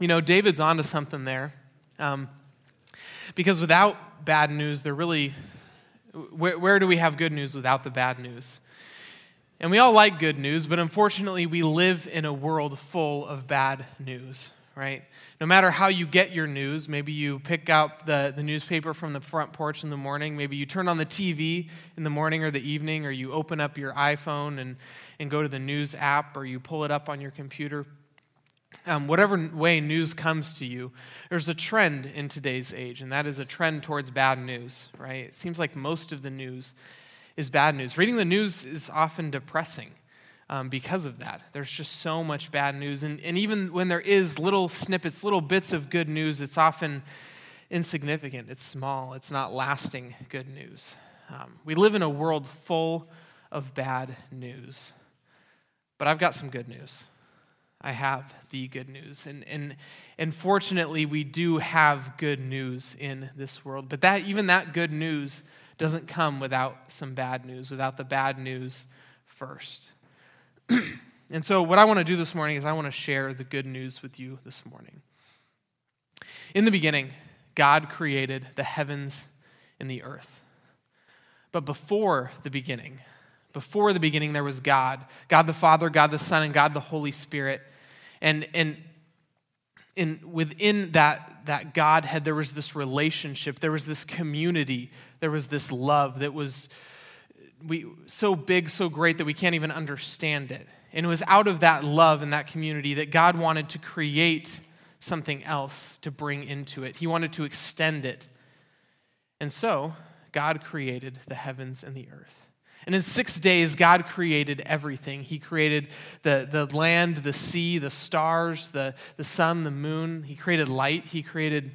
You know, David's onto something there. Um, because without bad news, there really, where, where do we have good news without the bad news? And we all like good news, but unfortunately, we live in a world full of bad news, right? No matter how you get your news, maybe you pick up the, the newspaper from the front porch in the morning, maybe you turn on the TV in the morning or the evening, or you open up your iPhone and, and go to the news app, or you pull it up on your computer. Um, whatever way news comes to you, there's a trend in today's age, and that is a trend towards bad news, right? It seems like most of the news is bad news. Reading the news is often depressing um, because of that. There's just so much bad news. And, and even when there is little snippets, little bits of good news, it's often insignificant, it's small, it's not lasting good news. Um, we live in a world full of bad news. But I've got some good news. I have the good news. And, and, and fortunately, we do have good news in this world. But that, even that good news doesn't come without some bad news, without the bad news first. and so, what I want to do this morning is I want to share the good news with you this morning. In the beginning, God created the heavens and the earth. But before the beginning, before the beginning, there was God God the Father, God the Son, and God the Holy Spirit. And, and in, within that, that Godhead, there was this relationship, there was this community, there was this love that was we, so big, so great that we can't even understand it. And it was out of that love and that community that God wanted to create something else to bring into it. He wanted to extend it. And so, God created the heavens and the earth. And in six days, God created everything. He created the, the land, the sea, the stars, the, the sun, the moon. He created light. He created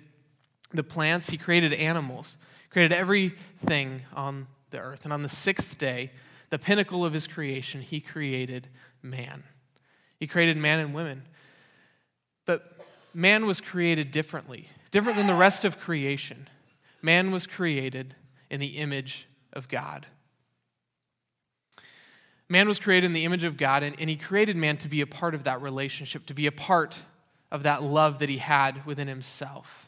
the plants. He created animals. He created everything on the earth. And on the sixth day, the pinnacle of his creation, he created man. He created man and women. But man was created differently, different than the rest of creation. Man was created in the image of God. Man was created in the image of God, and, and he created man to be a part of that relationship, to be a part of that love that he had within himself.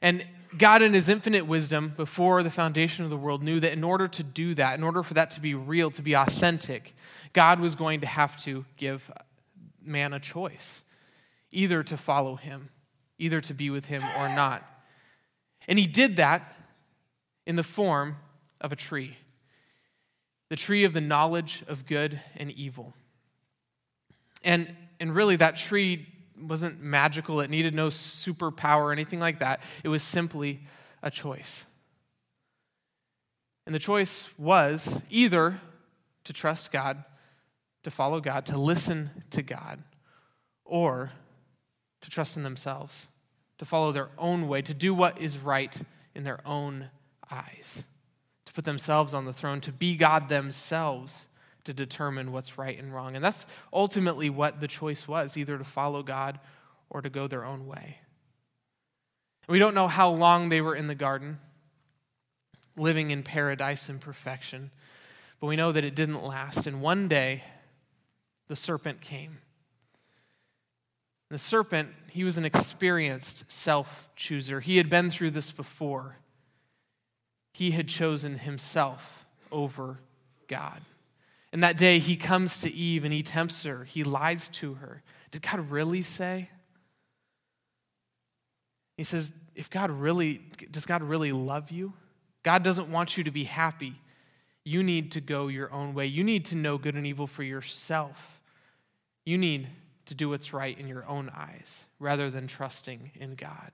And God, in his infinite wisdom, before the foundation of the world, knew that in order to do that, in order for that to be real, to be authentic, God was going to have to give man a choice either to follow him, either to be with him or not. And he did that in the form of a tree the tree of the knowledge of good and evil. And, and really, that tree wasn't magical, it needed no superpower or anything like that. It was simply a choice. And the choice was either to trust God, to follow God, to listen to God, or to trust in themselves, to follow their own way, to do what is right in their own eyes, to put themselves on the throne, to be God themselves to determine what's right and wrong. And that's ultimately what the choice was either to follow God or to go their own way. We don't know how long they were in the garden, living in paradise and perfection, but we know that it didn't last. And one day, the serpent came. The serpent, he was an experienced self chooser. He had been through this before. He had chosen himself over God. And that day, he comes to Eve and he tempts her, he lies to her. Did God really say? He says, if God really, does God really love you? God doesn't want you to be happy. You need to go your own way. You need to know good and evil for yourself. You need to do what's right in your own eyes rather than trusting in God.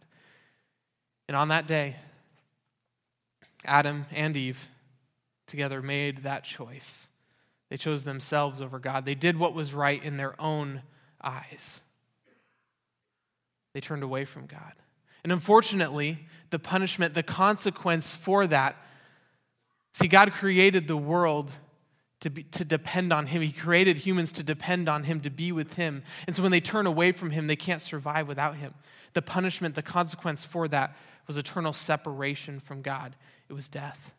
And on that day, Adam and Eve together made that choice. They chose themselves over God. They did what was right in their own eyes. They turned away from God. And unfortunately, the punishment, the consequence for that, see, God created the world to, be, to depend on Him. He created humans to depend on Him, to be with Him. And so when they turn away from Him, they can't survive without Him. The punishment, the consequence for that was eternal separation from God, it was death.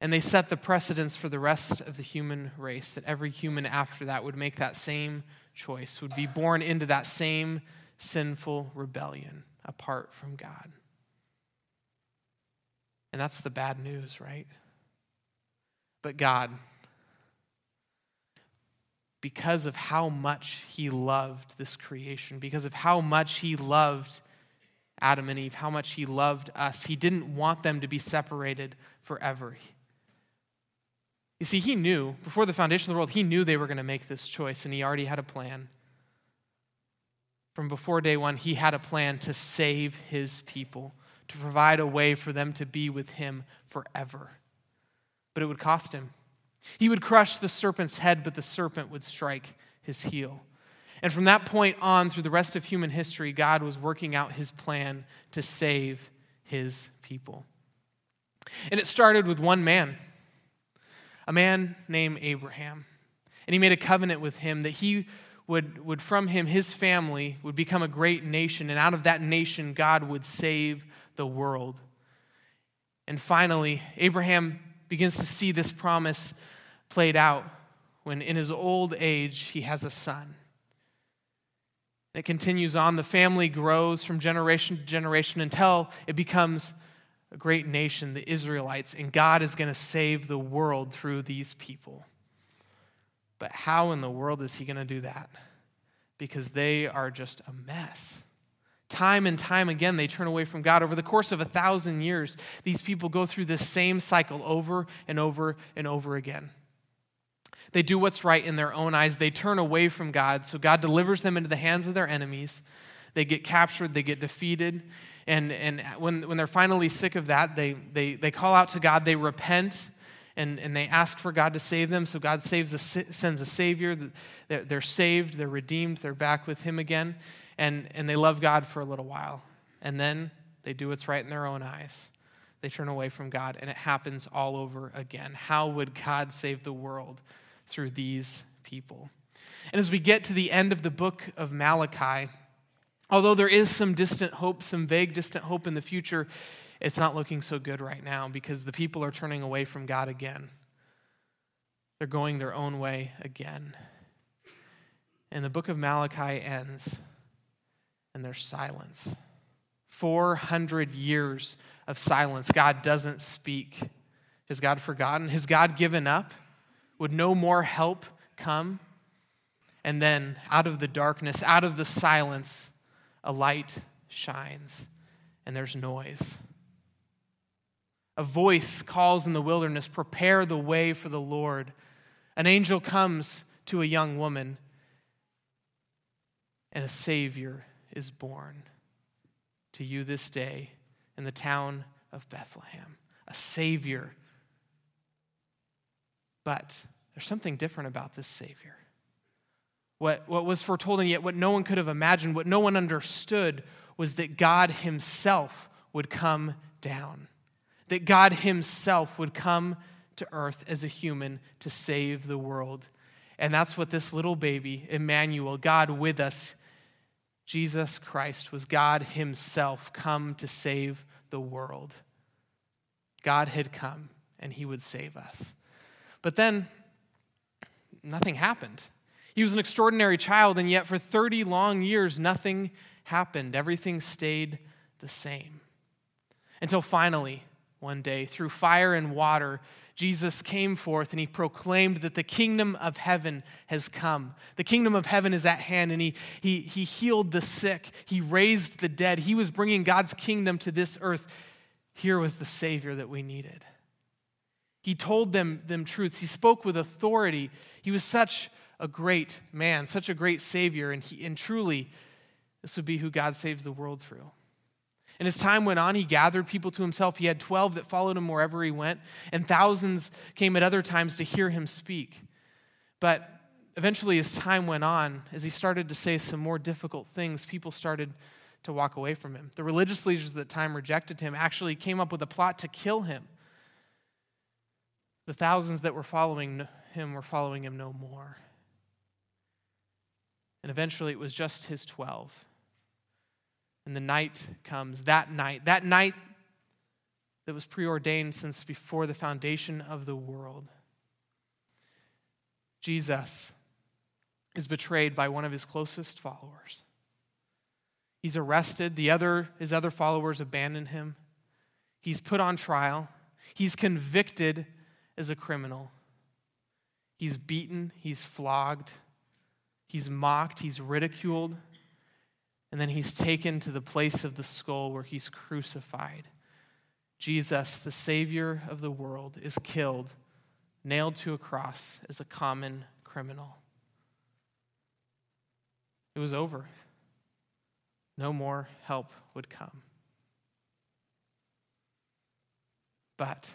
And they set the precedence for the rest of the human race that every human after that would make that same choice, would be born into that same sinful rebellion apart from God. And that's the bad news, right? But God, because of how much He loved this creation, because of how much He loved Adam and Eve, how much He loved us, He didn't want them to be separated forever. You see, He knew, before the foundation of the world, He knew they were going to make this choice, and He already had a plan. From before day one, He had a plan to save His people, to provide a way for them to be with Him forever. But it would cost Him. He would crush the serpent's head, but the serpent would strike his heel. And from that point on, through the rest of human history, God was working out his plan to save his people. And it started with one man, a man named Abraham. And he made a covenant with him that he would, would from him, his family, would become a great nation. And out of that nation, God would save the world. And finally, Abraham begins to see this promise played out when, in his old age, he has a son. It continues on. The family grows from generation to generation until it becomes a great nation, the Israelites, and God is going to save the world through these people. But how in the world is he going to do that? Because they are just a mess. Time and time again, they turn away from God. Over the course of a thousand years, these people go through this same cycle over and over and over again. They do what's right in their own eyes. They turn away from God, so God delivers them into the hands of their enemies. They get captured, they get defeated. And, and when, when they're finally sick of that, they, they, they call out to God, they repent, and, and they ask for God to save them. So God saves a, sends a Savior. They're, saved, they're redeemed, they're back with Him again and, and they love God for a little while. And then they do what's right in their own eyes. They turn away from God, and it happens all over again. How would God save the world through these people? And as we get to the end of the book of Malachi, although there is some distant hope, some vague distant hope in the future, it's not looking so good right now because the people are turning away from God again. They're going their own way again. And the book of Malachi ends and there's silence. 400 years of silence. God doesn't speak. Has God forgotten? Has God given up? Would no more help come? And then, out of the darkness, out of the silence, a light shines, and there's noise. A voice calls in the wilderness, Prepare the way for the Lord. An angel comes to a young woman, and a Savior is born to you this day in the town of Bethlehem, a Savior. But there's something different about this Savior. What, what was foretold, and yet what no one could have imagined, what no one understood, was that God Himself would come down. That God Himself would come to earth as a human to save the world. And that's what this little baby, Emmanuel, God with us, Jesus Christ was God Himself come to save the world. God had come and He would save us. But then nothing happened. He was an extraordinary child, and yet for 30 long years, nothing happened. Everything stayed the same. Until finally, one day, through fire and water, Jesus came forth and he proclaimed that the kingdom of heaven has come. The kingdom of heaven is at hand, and he, he, he healed the sick, he raised the dead, he was bringing God's kingdom to this earth. Here was the Savior that we needed. He told them, them truths, he spoke with authority. He was such a great man, such a great Savior, and, he, and truly, this would be who God saves the world through. And as time went on, he gathered people to himself. He had 12 that followed him wherever he went, and thousands came at other times to hear him speak. But eventually, as time went on, as he started to say some more difficult things, people started to walk away from him. The religious leaders at the time rejected him, actually came up with a plot to kill him. The thousands that were following him were following him no more. And eventually, it was just his 12 and the night comes, that night, that night that was preordained since before the foundation of the world. Jesus, is betrayed by one of his closest followers. He's arrested. The other, his other followers abandon him. He's put on trial. He's convicted as a criminal. He's beaten. He's flogged. He's mocked. He's ridiculed. And then he's taken to the place of the skull where he's crucified. Jesus, the Savior of the world, is killed, nailed to a cross as a common criminal. It was over. No more help would come. But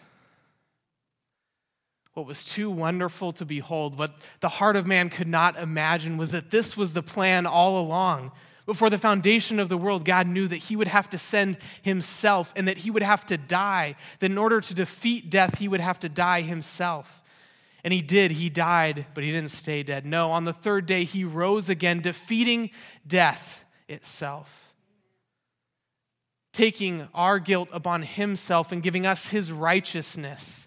what was too wonderful to behold, what the heart of man could not imagine, was that this was the plan all along. Before the foundation of the world, God knew that He would have to send Himself and that He would have to die. That in order to defeat death, He would have to die Himself. And He did. He died, but He didn't stay dead. No, on the third day, He rose again, defeating death itself. Taking our guilt upon Himself and giving us His righteousness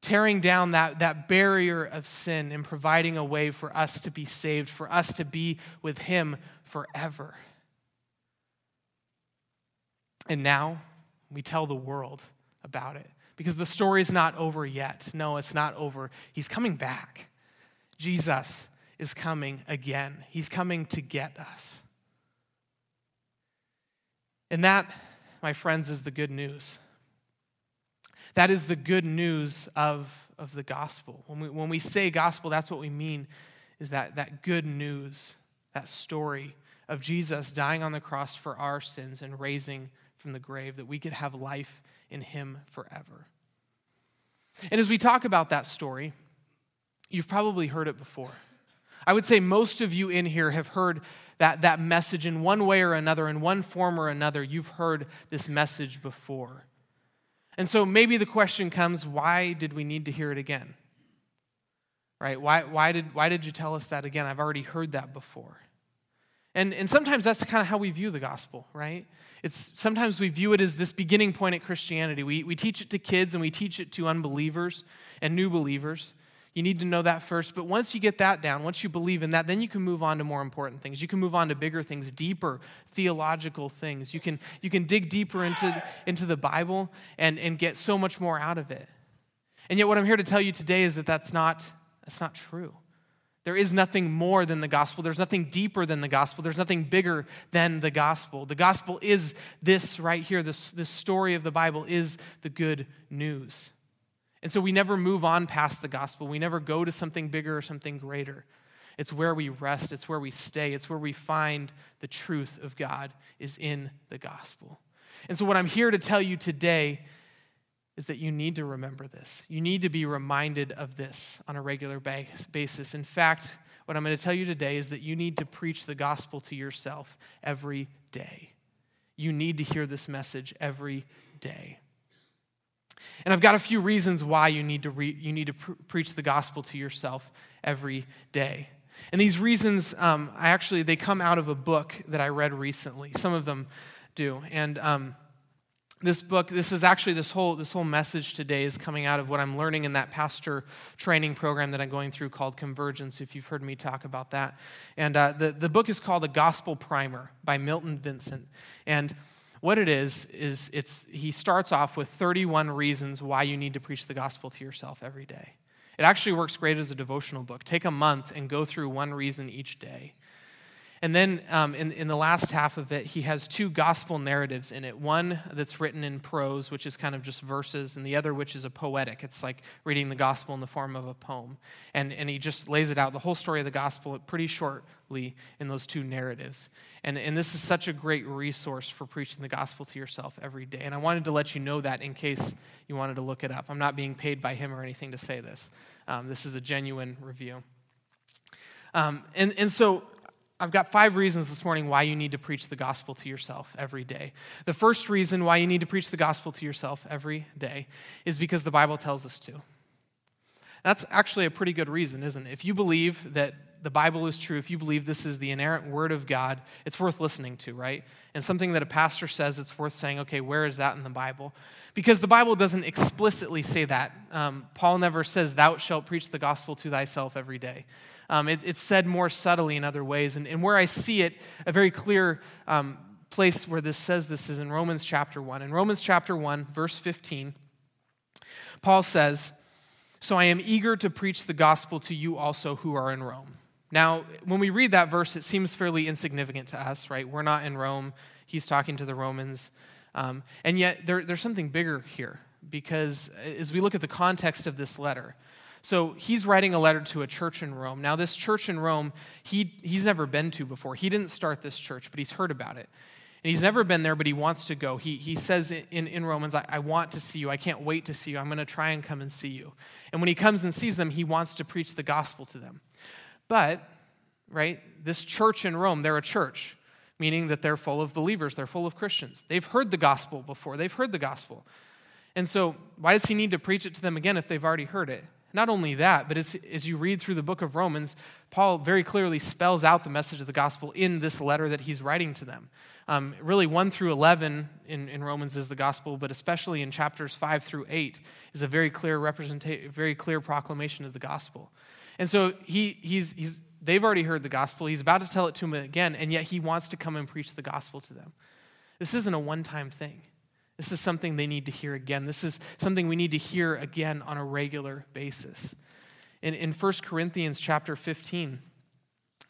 tearing down that, that barrier of sin and providing a way for us to be saved, for us to be with Him forever. And now we tell the world about it because the story is not over yet. No, it's not over. He's coming back. Jesus is coming again, He's coming to get us. And that, my friends, is the good news. That is the good news of, of the gospel. When we, when we say gospel, that's what we mean is that, that good news, that story of Jesus dying on the cross for our sins and raising from the grave, that we could have life in him forever. And as we talk about that story, you've probably heard it before. I would say most of you in here have heard that, that message in one way or another, in one form or another. You've heard this message before. And so maybe the question comes why did we need to hear it again? Right? Why, why, did, why did you tell us that again? I've already heard that before. And, and sometimes that's kind of how we view the gospel, right? It's, sometimes we view it as this beginning point at Christianity. We, we teach it to kids and we teach it to unbelievers and new believers. You need to know that first. But once you get that down, once you believe in that, then you can move on to more important things. You can move on to bigger things, deeper theological things. You can, you can dig deeper into, into the Bible and, and get so much more out of it. And yet, what I'm here to tell you today is that that's not, that's not true. There is nothing more than the gospel. There's nothing deeper than the gospel. There's nothing bigger than the gospel. The gospel is this right here. This, this story of the Bible is the good news. And so we never move on past the gospel. We never go to something bigger or something greater. It's where we rest, it's where we stay, it's where we find the truth of God is in the gospel. And so, what I'm here to tell you today is that you need to remember this. You need to be reminded of this on a regular basis. In fact, what I'm going to tell you today is that you need to preach the gospel to yourself every day. You need to hear this message every day. And I've got a few reasons why you need to, re- you need to pr- preach the gospel to yourself every day. And these reasons, um, I actually, they come out of a book that I read recently. Some of them do. And um, this book, this is actually, this whole, this whole message today is coming out of what I'm learning in that pastor training program that I'm going through called Convergence, if you've heard me talk about that. And uh, the, the book is called A Gospel Primer by Milton Vincent. And what it is, is it's, he starts off with 31 reasons why you need to preach the gospel to yourself every day. It actually works great as a devotional book. Take a month and go through one reason each day. And then um, in, in the last half of it, he has two gospel narratives in it. One that's written in prose, which is kind of just verses, and the other, which is a poetic. It's like reading the gospel in the form of a poem. And, and he just lays it out, the whole story of the gospel, pretty shortly in those two narratives. And, and this is such a great resource for preaching the gospel to yourself every day. And I wanted to let you know that in case you wanted to look it up. I'm not being paid by him or anything to say this. Um, this is a genuine review. Um, and, and so I've got five reasons this morning why you need to preach the gospel to yourself every day. The first reason why you need to preach the gospel to yourself every day is because the Bible tells us to. That's actually a pretty good reason, isn't it? If you believe that the Bible is true, if you believe this is the inerrant word of God, it's worth listening to, right? And something that a pastor says, it's worth saying, okay, where is that in the Bible? Because the Bible doesn't explicitly say that. Um, Paul never says, Thou shalt preach the gospel to thyself every day. Um, it, it's said more subtly in other ways. And, and where I see it, a very clear um, place where this says this is in Romans chapter 1. In Romans chapter 1, verse 15, Paul says, So I am eager to preach the gospel to you also who are in Rome. Now, when we read that verse, it seems fairly insignificant to us, right? We're not in Rome. He's talking to the Romans. Um, and yet, there, there's something bigger here because as we look at the context of this letter, so he's writing a letter to a church in Rome. Now, this church in Rome, he, he's never been to before. He didn't start this church, but he's heard about it. And he's never been there, but he wants to go. He, he says in, in Romans, I, I want to see you. I can't wait to see you. I'm going to try and come and see you. And when he comes and sees them, he wants to preach the gospel to them. But, right, this church in Rome, they're a church, meaning that they're full of believers, they're full of Christians. They've heard the gospel before, they've heard the gospel. And so, why does he need to preach it to them again if they've already heard it? Not only that, but as, as you read through the book of Romans, Paul very clearly spells out the message of the gospel in this letter that he's writing to them. Um, really, 1 through 11 in, in Romans is the gospel, but especially in chapters 5 through 8 is a very clear representation, very clear proclamation of the gospel. And so he, he's, he's, they've already heard the gospel. He's about to tell it to them again, and yet he wants to come and preach the gospel to them. This isn't a one time thing. This is something they need to hear again. This is something we need to hear again on a regular basis. In, in 1 Corinthians chapter 15,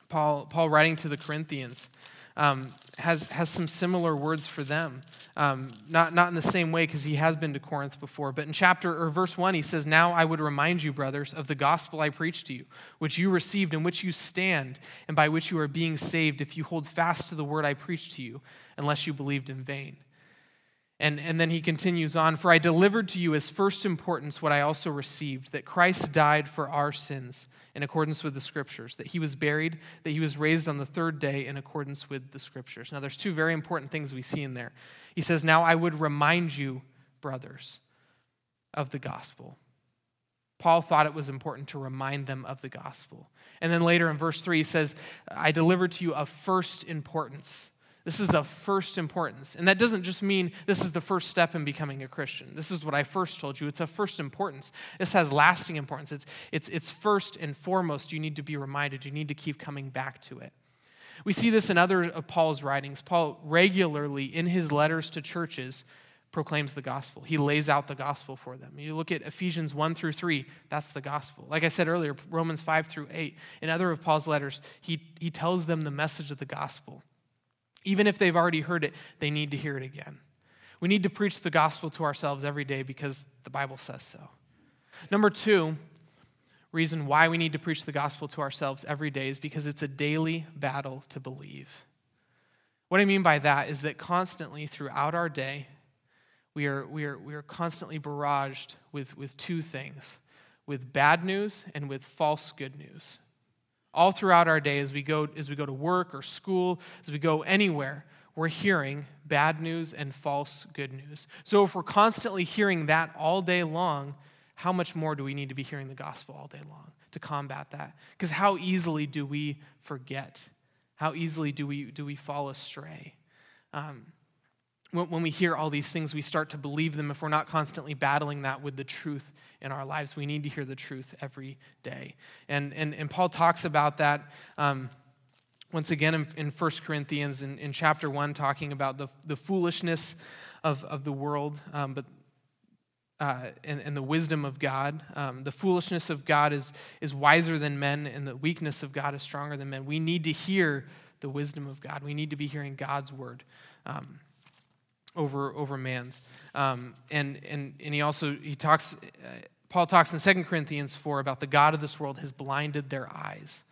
Paul, Paul writing to the Corinthians, um, has, has some similar words for them. Um, not, not in the same way because he has been to Corinth before, but in chapter or verse 1, he says, Now I would remind you, brothers, of the gospel I preached to you, which you received, in which you stand, and by which you are being saved, if you hold fast to the word I preached to you, unless you believed in vain. And, and then he continues on For I delivered to you as first importance what I also received that Christ died for our sins in accordance with the scriptures, that he was buried, that he was raised on the third day in accordance with the scriptures. Now, there's two very important things we see in there. He says, Now I would remind you, brothers, of the gospel. Paul thought it was important to remind them of the gospel. And then later in verse 3, he says, I delivered to you of first importance this is of first importance. And that doesn't just mean this is the first step in becoming a Christian. This is what I first told you. It's of first importance. This has lasting importance. It's, it's, it's first and foremost. You need to be reminded. You need to keep coming back to it. We see this in other of Paul's writings. Paul regularly, in his letters to churches, proclaims the gospel. He lays out the gospel for them. You look at Ephesians 1 through 3, that's the gospel. Like I said earlier, Romans 5 through 8. In other of Paul's letters, he, he tells them the message of the gospel. Even if they've already heard it, they need to hear it again. We need to preach the gospel to ourselves every day because the Bible says so. Number two, reason why we need to preach the gospel to ourselves every day is because it's a daily battle to believe. What I mean by that is that constantly throughout our day, we are, we are, we are constantly barraged with, with two things with bad news and with false good news all throughout our day as we go as we go to work or school as we go anywhere we're hearing bad news and false good news. So if we're constantly hearing that all day long how much more do we need to be hearing the gospel all day long to combat that? Because how easily do we forget? How easily do we do we fall astray? Um, when, we hear all these things, we start to believe them if we're not constantly battling that with the truth in our lives. We need to hear the truth every day. And, and, and Paul talks about that um, once again in, in 1 Corinthians in, in chapter 1, talking about the, the foolishness of, of the world, um, but uh, and, and, the wisdom of God. Um, the foolishness of God is, is wiser than men, and the weakness of God is stronger than men. We need to hear the wisdom of God. We need to be hearing God's word. Um, over, over man's. Um, and, and, and he also, he talks, uh, Paul talks in 2 Corinthians 4 about the God of this world has blinded their eyes.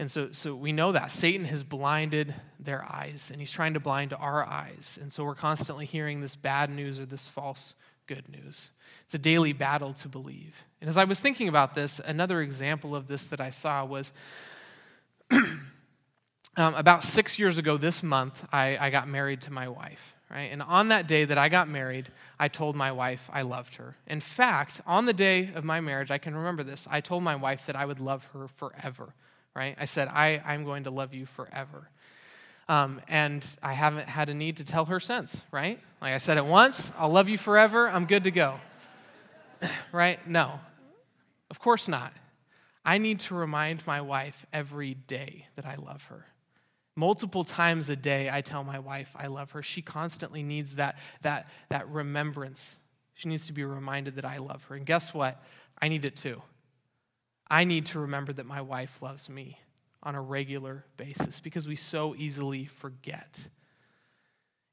And so, so we know that. Satan has blinded their eyes, and he's trying to blind our eyes. And so we're constantly hearing this bad news or this false good news. It's a daily battle to believe. And as I was thinking about this, another example of this that I saw was um, about six years ago this month, I, I got married to my wife right? And on that day that I got married, I told my wife I loved her. In fact, on the day of my marriage, I can remember this. I told my wife that I would love her forever, right? I said, I, I'm going to love you forever. Um, and I haven't had a need to tell her since, right? Like I said it once, I'll love you forever, I'm good to go. right? No, of course not. I need to remind my wife every day that I love her. Multiple times a day, I tell my wife I love her. She constantly needs that, that, that remembrance. She needs to be reminded that I love her. And guess what? I need it too. I need to remember that my wife loves me on a regular basis because we so easily forget.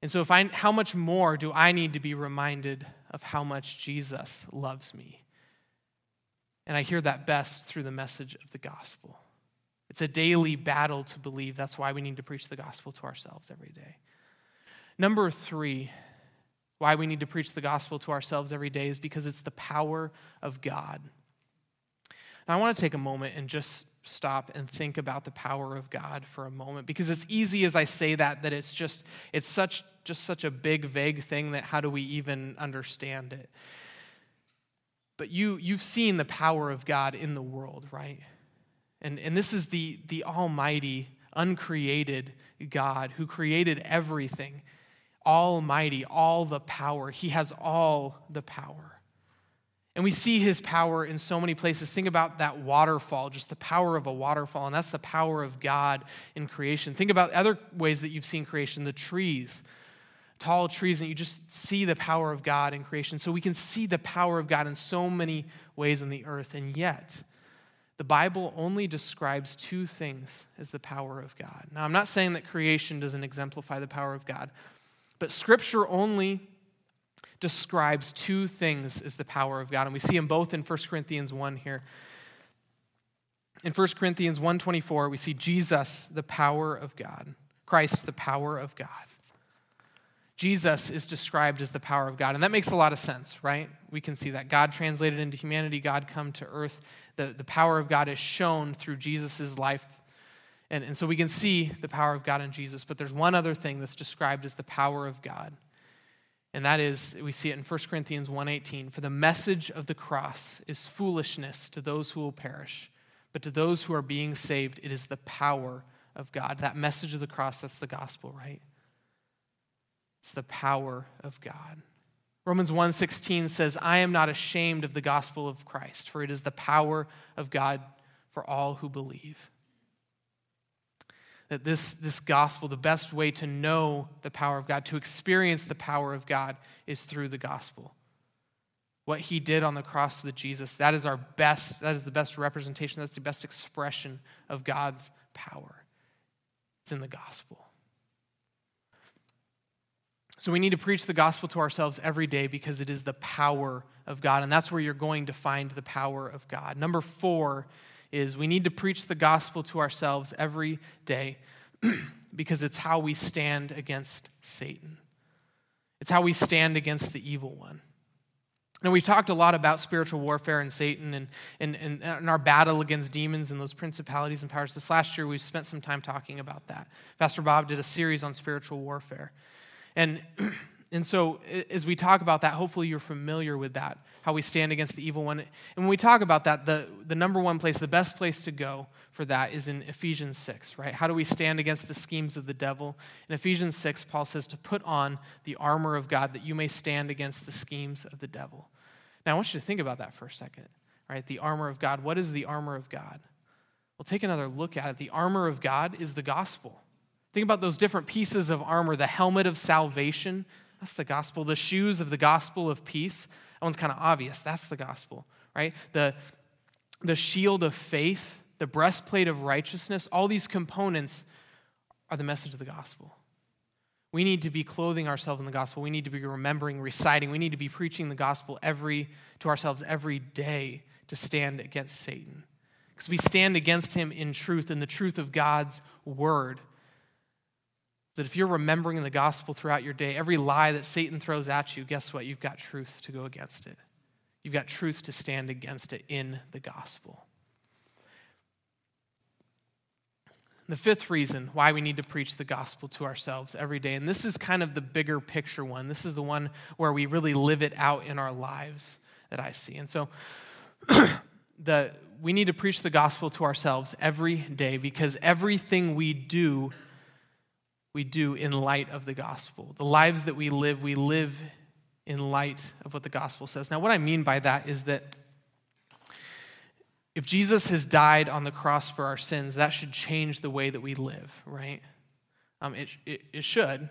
And so, if I, how much more do I need to be reminded of how much Jesus loves me? And I hear that best through the message of the gospel. It's a daily battle to believe. That's why we need to preach the gospel to ourselves every day. Number three, why we need to preach the gospel to ourselves every day is because it's the power of God. Now, I want to take a moment and just stop and think about the power of God for a moment because it's easy as I say that that it's just it's such just such a big vague thing that how do we even understand it? But you you've seen the power of God in the world, right? And and this is the the almighty uncreated God who created everything. Almighty, all the power. He has all the power. And we see his power in so many places. Think about that waterfall, just the power of a waterfall, and that's the power of God in creation. Think about other ways that you've seen creation the trees, tall trees, and you just see the power of God in creation. So we can see the power of God in so many ways on the earth, and yet, the Bible only describes two things as the power of God. Now, I'm not saying that creation doesn't exemplify the power of God, but Scripture only describes two things as the power of God, and we see them both in 1 Corinthians 1 here. In 1 Corinthians 1:24, we see Jesus, the power of God. Christ, the power of God. Jesus is described as the power of God, and that makes a lot of sense, right? We can see that. God translated into humanity, God come to earth. The, the power of God is shown through Jesus' life. And, and so we can see the power of God in Jesus, but there's one other thing that's described as the power of God. And that is we see it in 1 Corinthians 1:18 for the message of the cross is foolishness to those who will perish but to those who are being saved it is the power of God. That message of the cross that's the gospel right? It's the power of God Romans 1:16 says I am not ashamed of the gospel of Christ for it is the power of God for all who believe that this, this gospel, the best way to know the power of God, to experience the power of God, is through the gospel. What he did on the cross with Jesus, that is our best, that is the best representation, that's the best expression of God's power. It's in the gospel. So we need to preach the gospel to ourselves every day because it is the power of God, and that's where you're going to find the power of God. Number four is we need to preach the gospel to ourselves every day because it's how we stand against Satan. It's how we stand against the evil one. And we've talked a lot about spiritual warfare and Satan and, and, and, and, our battle against demons and those principalities and powers. This last year, we've spent some time talking about that. Pastor Bob did a series on spiritual warfare. And And so, as we talk about that, hopefully you're familiar with that, how we stand against the evil one. And when we talk about that, the, the number one place, the best place to go for that is in Ephesians 6, right? How do we stand against the schemes of the devil? In Ephesians 6, Paul says to put on the armor of God that you may stand against the schemes of the devil. Now, I want you to think about that for a second, right? The armor of God. What is the armor of God? We'll take another look at it. The armor of God is the gospel. Think about those different pieces of armor the helmet of salvation that's the gospel. The shoes of the gospel of peace. That one's kind of obvious. That's the gospel, right? The, the shield of faith, the breastplate of righteousness, all these components are the message of the gospel. We need to be clothing ourselves in the gospel. We need to be remembering, reciting. We need to be preaching the gospel every to ourselves every day to stand against Satan. Because we stand against him in truth, in the truth of God's word that if you're remembering the gospel throughout your day, every lie that Satan throws at you, guess what? You've got truth to go against it. You've got truth to stand against it in the gospel. The fifth reason why we need to preach the gospel to ourselves every day, and this is kind of the bigger picture one. This is the one where we really live it out in our lives that I see. And so, the, we need to preach the gospel to ourselves every day because everything we do we do in light of the gospel. The lives that we live, we live in light of what the gospel says. Now, what I mean by that is that if Jesus has died on the cross for our sins, that should change the way that we live, right? Um, it, it, it should.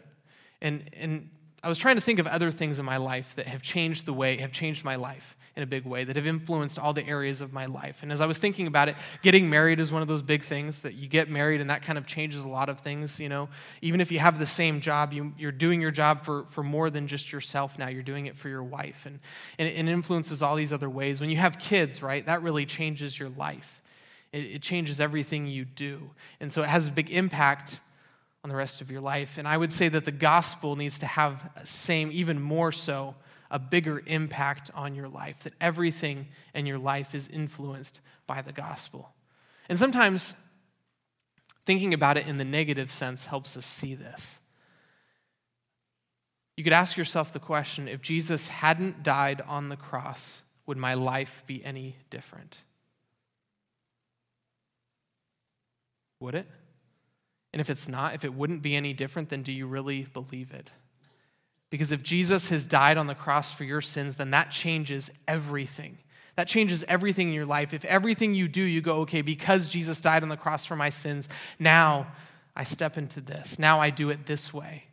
And, and I was trying to think of other things in my life that have changed the way, have changed my life in a big way, that have influenced all the areas of my life. And as I was thinking about it, getting married is one of those big things that you get married and that kind of changes a lot of things, you know. Even if you have the same job, you, you're doing your job for, for more than just yourself now. You're doing it for your wife. And, and it influences all these other ways. When you have kids, right, that really changes your life. It, it changes everything you do. And so it has a big impact on the rest of your life. And I would say that the gospel needs to have same, even more so, a bigger impact on your life, that everything in your life is influenced by the gospel. And sometimes thinking about it in the negative sense helps us see this. You could ask yourself the question if Jesus hadn't died on the cross, would my life be any different? Would it? And if it's not, if it wouldn't be any different, then do you really believe it? Because if Jesus has died on the cross for your sins, then that changes everything. That changes everything in your life. If everything you do, you go, okay, because Jesus died on the cross for my sins, now I step into this. Now I do it this way.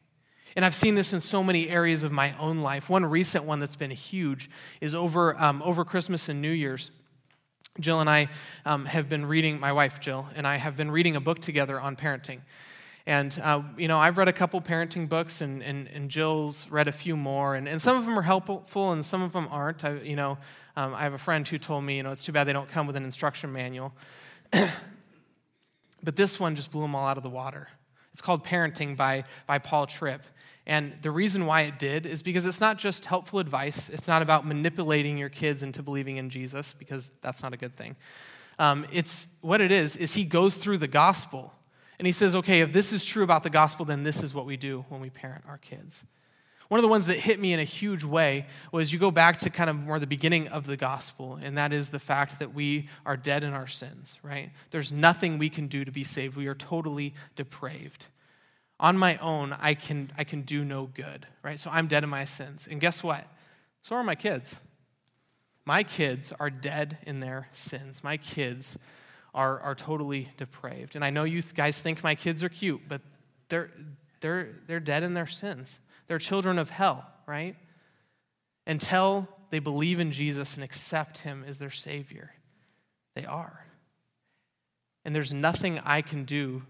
And I've seen this in so many areas of my own life. One recent one that's been huge is over, um, over Christmas and New Year's. Jill and I um, have been reading, my wife Jill and I have been reading a book together on parenting. And, uh, you know, I've read a couple parenting books, and, and, and Jill's read a few more, and, and some of them are helpful, and some of them aren't. I, you know, um, I have a friend who told me, you know, it's too bad they don't come with an instruction manual. but this one just blew them all out of the water. It's called Parenting by, by Paul Tripp. And the reason why it did is because it's not just helpful advice. It's not about manipulating your kids into believing in Jesus, because that's not a good thing. Um, it's what it is, is he goes through the gospel and he says, okay, if this is true about the gospel, then this is what we do when we parent our kids. One of the ones that hit me in a huge way was you go back to kind of more the beginning of the gospel, and that is the fact that we are dead in our sins, right? There's nothing we can do to be saved. We are totally depraved on my own, I can, I can do no good, right? So I'm dead in my sins. And guess what? So are my kids. My kids are dead in their sins. My kids are, are totally depraved. And I know you guys think my kids are cute, but they're, they're, they're dead in their sins. They're children of hell, right? Until they believe in Jesus and accept him as their Savior, they are. And there's nothing I can do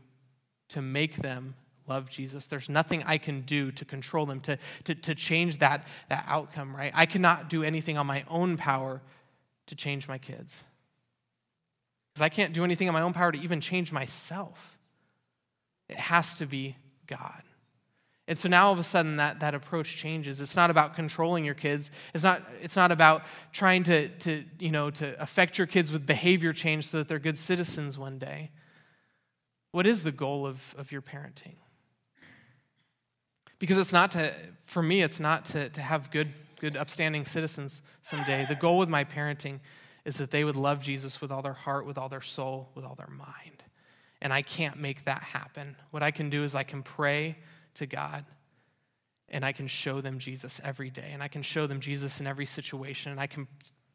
to make them love Jesus. There's nothing I can do to control them, to, to, to change that, that outcome, right? I cannot do anything on my own power to change my kids. Because I can't do anything in my own power to even change myself. It has to be God. And so now all of a sudden that, that approach changes. It's not about controlling your kids. It's not, it's not about trying to, to, you know, to affect your kids with behavior change so that they're good citizens one day. What is the goal of, of your parenting? Because it's not to, for me, it's not to, to have good, good, upstanding citizens someday. The goal with my parenting is that they would love Jesus with all their heart, with all their soul, with all their mind. And I can't make that happen. What I can do is I can pray to God and I can show them Jesus every day. And I can show them Jesus in every situation. And I can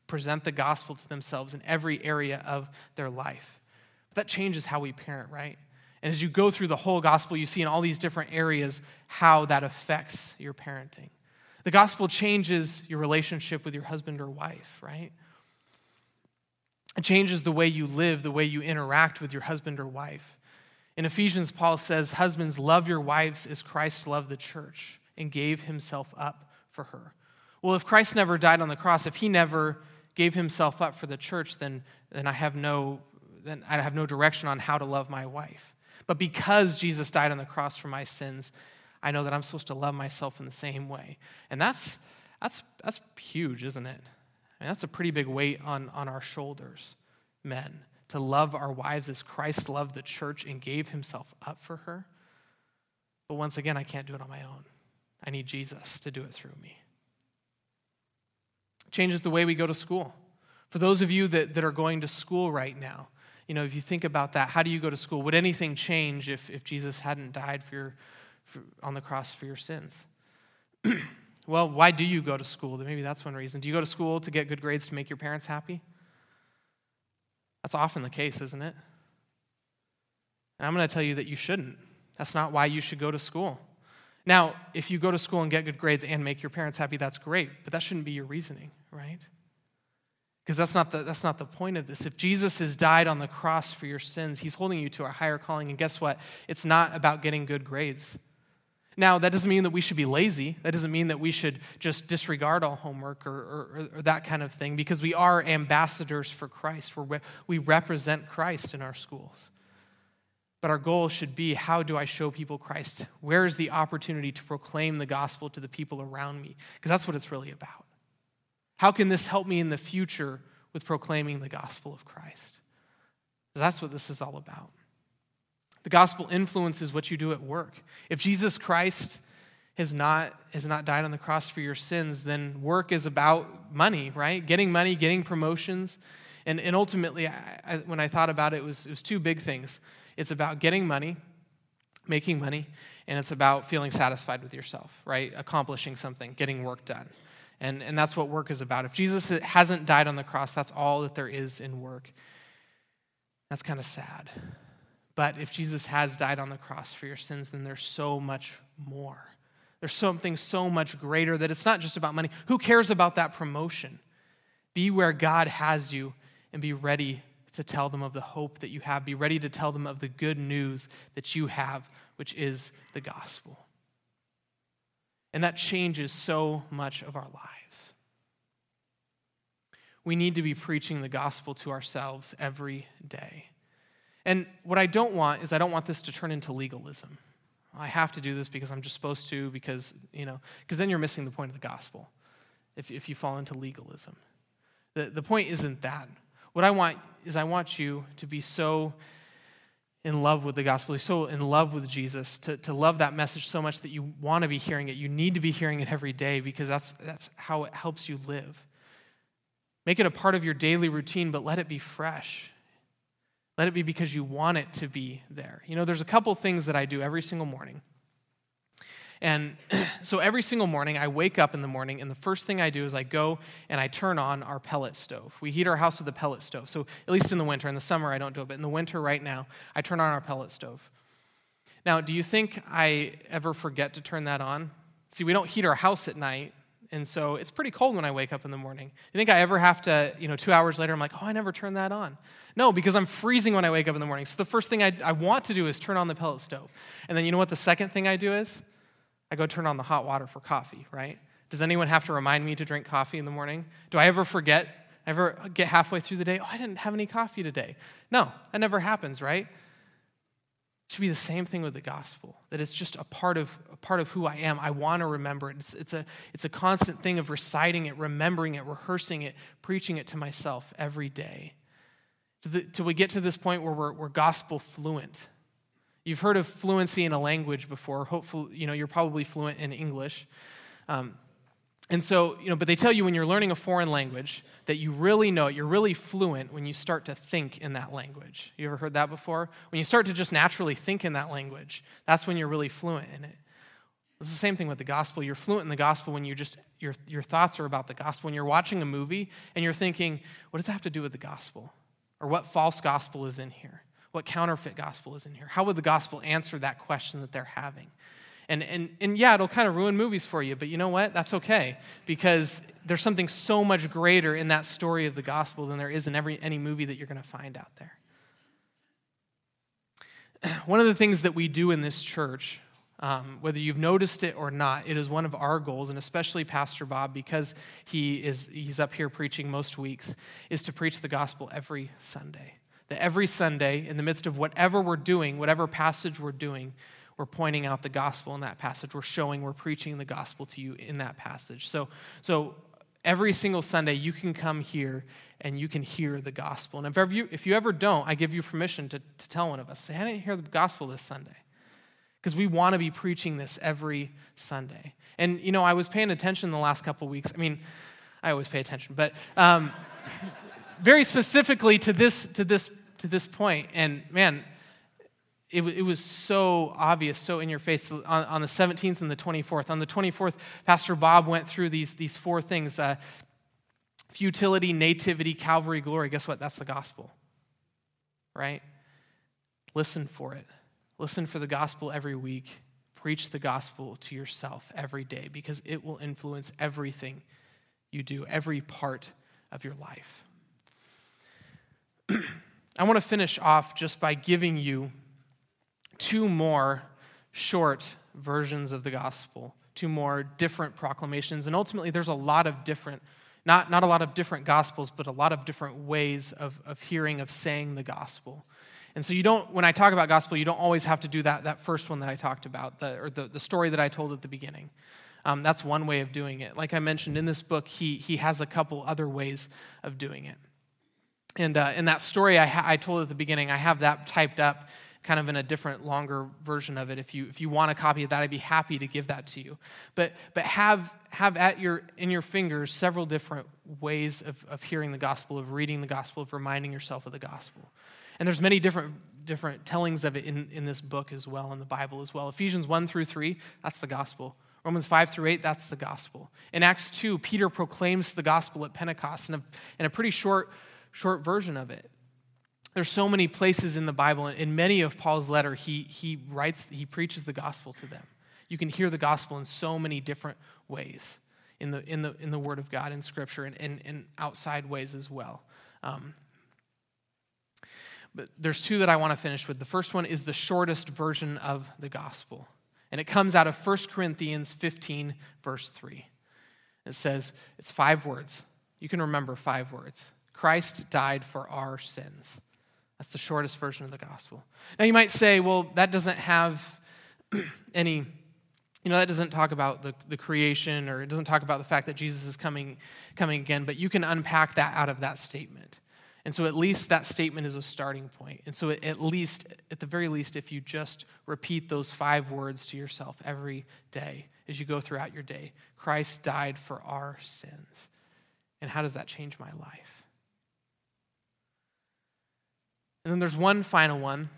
present the gospel to themselves in every area of their life. But that changes how we parent, right? And as you go through the whole gospel, you see in all these different areas how that affects your parenting. The gospel changes your relationship with your husband or wife, right? It changes the way you live, the way you interact with your husband or wife. In Ephesians, Paul says, Husbands, love your wives as Christ loved the church and gave himself up for her. Well, if Christ never died on the cross, if he never gave himself up for the church, then, then I have no then I have no direction on how to love my wife. But because Jesus died on the cross for my sins, I know that I'm supposed to love myself in the same way. And that's, that's, that's huge, isn't it? Mean, that's a pretty big weight on, on our shoulders, men, to love our wives as Christ loved the church and gave himself up for her. But once again, I can't do it on my own. I need Jesus to do it through me. It changes the way we go to school. For those of you that, that are going to school right now, you know, if you think about that, how do you go to school? Would anything change if, if Jesus hadn't died for your, for, on the cross for your sins? well, why do you go to school? Maybe that's one reason. Do you go to school to get good grades to make your parents happy? That's often the case, isn't it? And I'm going to tell you that you shouldn't. That's not why you should go to school. Now, if you go to school and get good grades and make your parents happy, that's great, but that shouldn't be your reasoning, right? Because that's not, the, that's not the point of this. If Jesus has died on the cross for your sins, he's holding you to a higher calling. And guess what? It's not about getting good grades. Now, that doesn't mean that we should be lazy. That doesn't mean that we should just disregard all homework or, or, or that kind of thing, because we are ambassadors for Christ. We're, we represent Christ in our schools. But our goal should be how do I show people Christ? Where is the opportunity to proclaim the gospel to the people around me? Because that's what it's really about. How can this help me in the future with proclaiming the gospel of Christ? Because that's what this is all about. The gospel influences what you do at work. If Jesus Christ has not, has not died on the cross for your sins, then work is about money, right? Getting money, getting promotions. And, and ultimately, I, I, when I thought about it, it was, it was two big things. It's about getting money, making money, and it's about feeling satisfied with yourself, right? Accomplishing something, getting work done. And, and that's what work is about. If Jesus hasn't died on the cross, that's all that there is in work. That's kind of sad. But if Jesus has died on the cross for your sins, then there's so much more. There's something so much greater that it's not just about money. Who cares about that promotion? Be where God has you and be ready to tell them of the hope that you have. Be ready to tell them of the good news that you have, which is the gospel. And that changes so much of our lives. We need to be preaching the gospel to ourselves every day. And what I don't want is I don't want this to turn into legalism. I have to do this because I'm just supposed to, because, you know, because then you're missing the point of the gospel if, if you fall into legalism. The, the point isn't that. What I want is I want you to be so in love with the gospel, so in love with Jesus, to, to love that message so much that you want to be hearing it. You need to be hearing it every day because that's, that's how it helps you live. Make it a part of your daily routine, but let it be fresh. Let it be because you want it to be there. You know, there's a couple things that I do every single morning and so every single morning, I wake up in the morning, and the first thing I do is I go and I turn on our pellet stove. We heat our house with a pellet stove. So at least in the winter, in the summer, I don't do it, but in the winter right now, I turn on our pellet stove. Now, do you think I ever forget to turn that on? See, we don't heat our house at night, and so it's pretty cold when I wake up in the morning. You think I ever have to, you know, two hours later, I'm like, oh, I never turned that on. No, because I'm freezing when I wake up in the morning. So the first thing I, I want to do is turn on the pellet stove. And then you know what the second thing I do is? I go turn on the hot water for coffee, right? Does anyone have to remind me to drink coffee in the morning? Do I ever forget? Ever get halfway through the day? Oh, I didn't have any coffee today. No, that never happens, right? It should be the same thing with the gospel. That it's just a part of a part of who I am. I want to remember it. It's, it's a it's a constant thing of reciting it, remembering it, rehearsing it, preaching it to myself every day. Till we get to this point where we're, we're gospel fluent You've heard of fluency in a language before. Hopefully, you know, you're probably fluent in English. Um, and so, you know, but they tell you when you're learning a foreign language that you really know it, you're really fluent when you start to think in that language. You ever heard that before? When you start to just naturally think in that language, that's when you're really fluent in it. It's the same thing with the gospel. You're fluent in the gospel when you just your your thoughts are about the gospel. When you're watching a movie and you're thinking, what does that have to do with the gospel? Or what false gospel is in here? what counterfeit gospel is in here? How would the gospel answer that question that they're having? And, and, and yeah, it'll kind of ruin movies for you, but you know what? That's okay because there's something so much greater in that story of the gospel than there is in every, any movie that you're going to find out there. One of the things that we do in this church, um, whether you've noticed it or not, it is one of our goals, and especially Pastor Bob, because he is, he's up here preaching most weeks, is to preach the gospel every Sunday. That every Sunday, in the midst of whatever we're doing, whatever passage we're doing, we're pointing out the gospel in that passage. We're showing, we're preaching the gospel to you in that passage. So, so every single Sunday, you can come here and you can hear the gospel. And if, ever you, if you ever don't, I give you permission to, to tell one of us, say, I didn't hear the gospel this Sunday. Because we want to be preaching this every Sunday. And, you know, I was paying attention the last couple weeks. I mean, I always pay attention, but um, very specifically to this, to this, to this point. And man, it, it was so obvious, so in your face on, on, the 17th and the 24th. On the 24th, Pastor Bob went through these, these four things uh, futility, nativity, Calvary, glory. Guess what? That's the gospel. right? Listen for it. Listen for the gospel every week. Preach the gospel to yourself every day because it will influence everything you do, every part of your life. I want to finish off just by giving you two more short versions of the gospel, two more different proclamations. And ultimately, there's a lot of different, not, not a lot of different gospels, but a lot of different ways of, of hearing, of saying the gospel. And so you don't, when I talk about gospel, you don't always have to do that, that first one that I talked about, the, or the, the story that I told at the beginning. Um, that's one way of doing it. Like I mentioned in this book, he, he has a couple other ways of doing it. And uh, in that story I, ha- I told at the beginning, I have that typed up kind of in a different, longer version of it. If you, if you want a copy of that, I'd be happy to give that to you. But, but have, have at your, in your fingers several different ways of, of hearing the gospel, of reading the gospel, of reminding yourself of the gospel. And there's many different different tellings of it in, in this book as well, in the Bible as well. Ephesians 1 through 3, that's the gospel. Romans 5 through 8, that's the gospel. In Acts 2, Peter proclaims the gospel at Pentecost in a, in a pretty short, short version of it. There's so many places in the Bible, in many of Paul's letter, he, he writes, he preaches the gospel to them. You can hear the gospel in so many different ways in the, in the, in the Word of God in Scripture and, and outside ways as well. Um, but there's two that I want to finish with. The first one is the shortest version of the gospel, and it comes out of 1 Corinthians 15, verse 3. It says, it's five words. You can remember five words Christ died for our sins. That's the shortest version of the gospel. Now, you might say, well, that doesn't have any, you know, that doesn't talk about the, the creation or it doesn't talk about the fact that Jesus is coming, coming again, but you can unpack that out of that statement. And so at least that statement is a starting point. And so at least, at the very least, if you just repeat those five words to yourself every day as you go throughout your day Christ died for our sins. And how does that change my life? And then there's one final one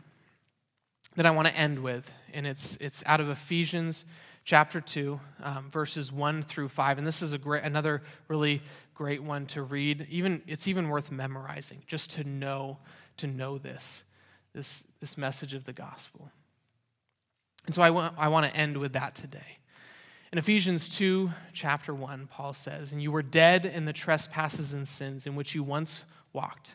that I want to end with, and it's, it's out of Ephesians chapter 2, um, verses 1 through 5. And this is a great, another really great one to read. Even, it's even worth memorizing just to know, to know this, this, this message of the gospel. And so I want, I want to end with that today. In Ephesians 2, chapter 1, Paul says, And you were dead in the trespasses and sins in which you once walked,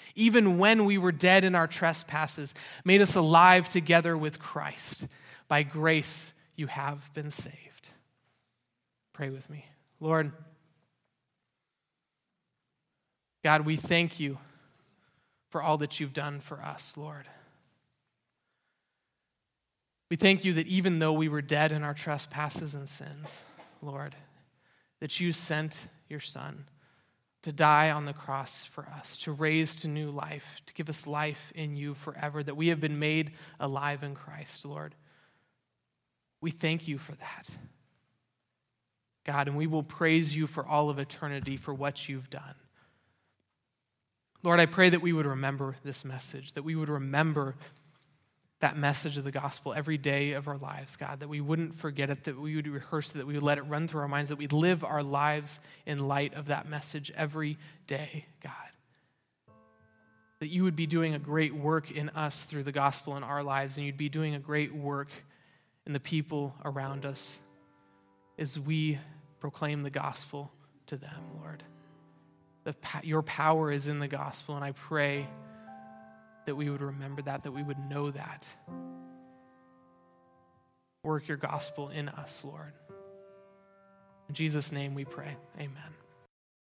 even when we were dead in our trespasses, made us alive together with Christ. By grace you have been saved. Pray with me. Lord, God, we thank you for all that you've done for us, Lord. We thank you that even though we were dead in our trespasses and sins, Lord, that you sent your Son to die on the cross for us, to raise to new life, to give us life in you forever, that we have been made alive in Christ, Lord. We thank you for that. God, and we will praise you for all of eternity for what you've done. Lord, I pray that we would remember this message, that we would remember that message of the gospel every day of our lives, God, that we wouldn't forget it, that we would rehearse it, that we would let it run through our minds, that we'd live our lives in light of that message every day, God. That you would be doing a great work in us through the gospel in our lives, and you'd be doing a great work in the people around us as we proclaim the gospel to them, Lord. The, your power is in the gospel, and I pray that we would remember that, that we would know that. Work your gospel in us, Lord. In Jesus' name we pray. Amen.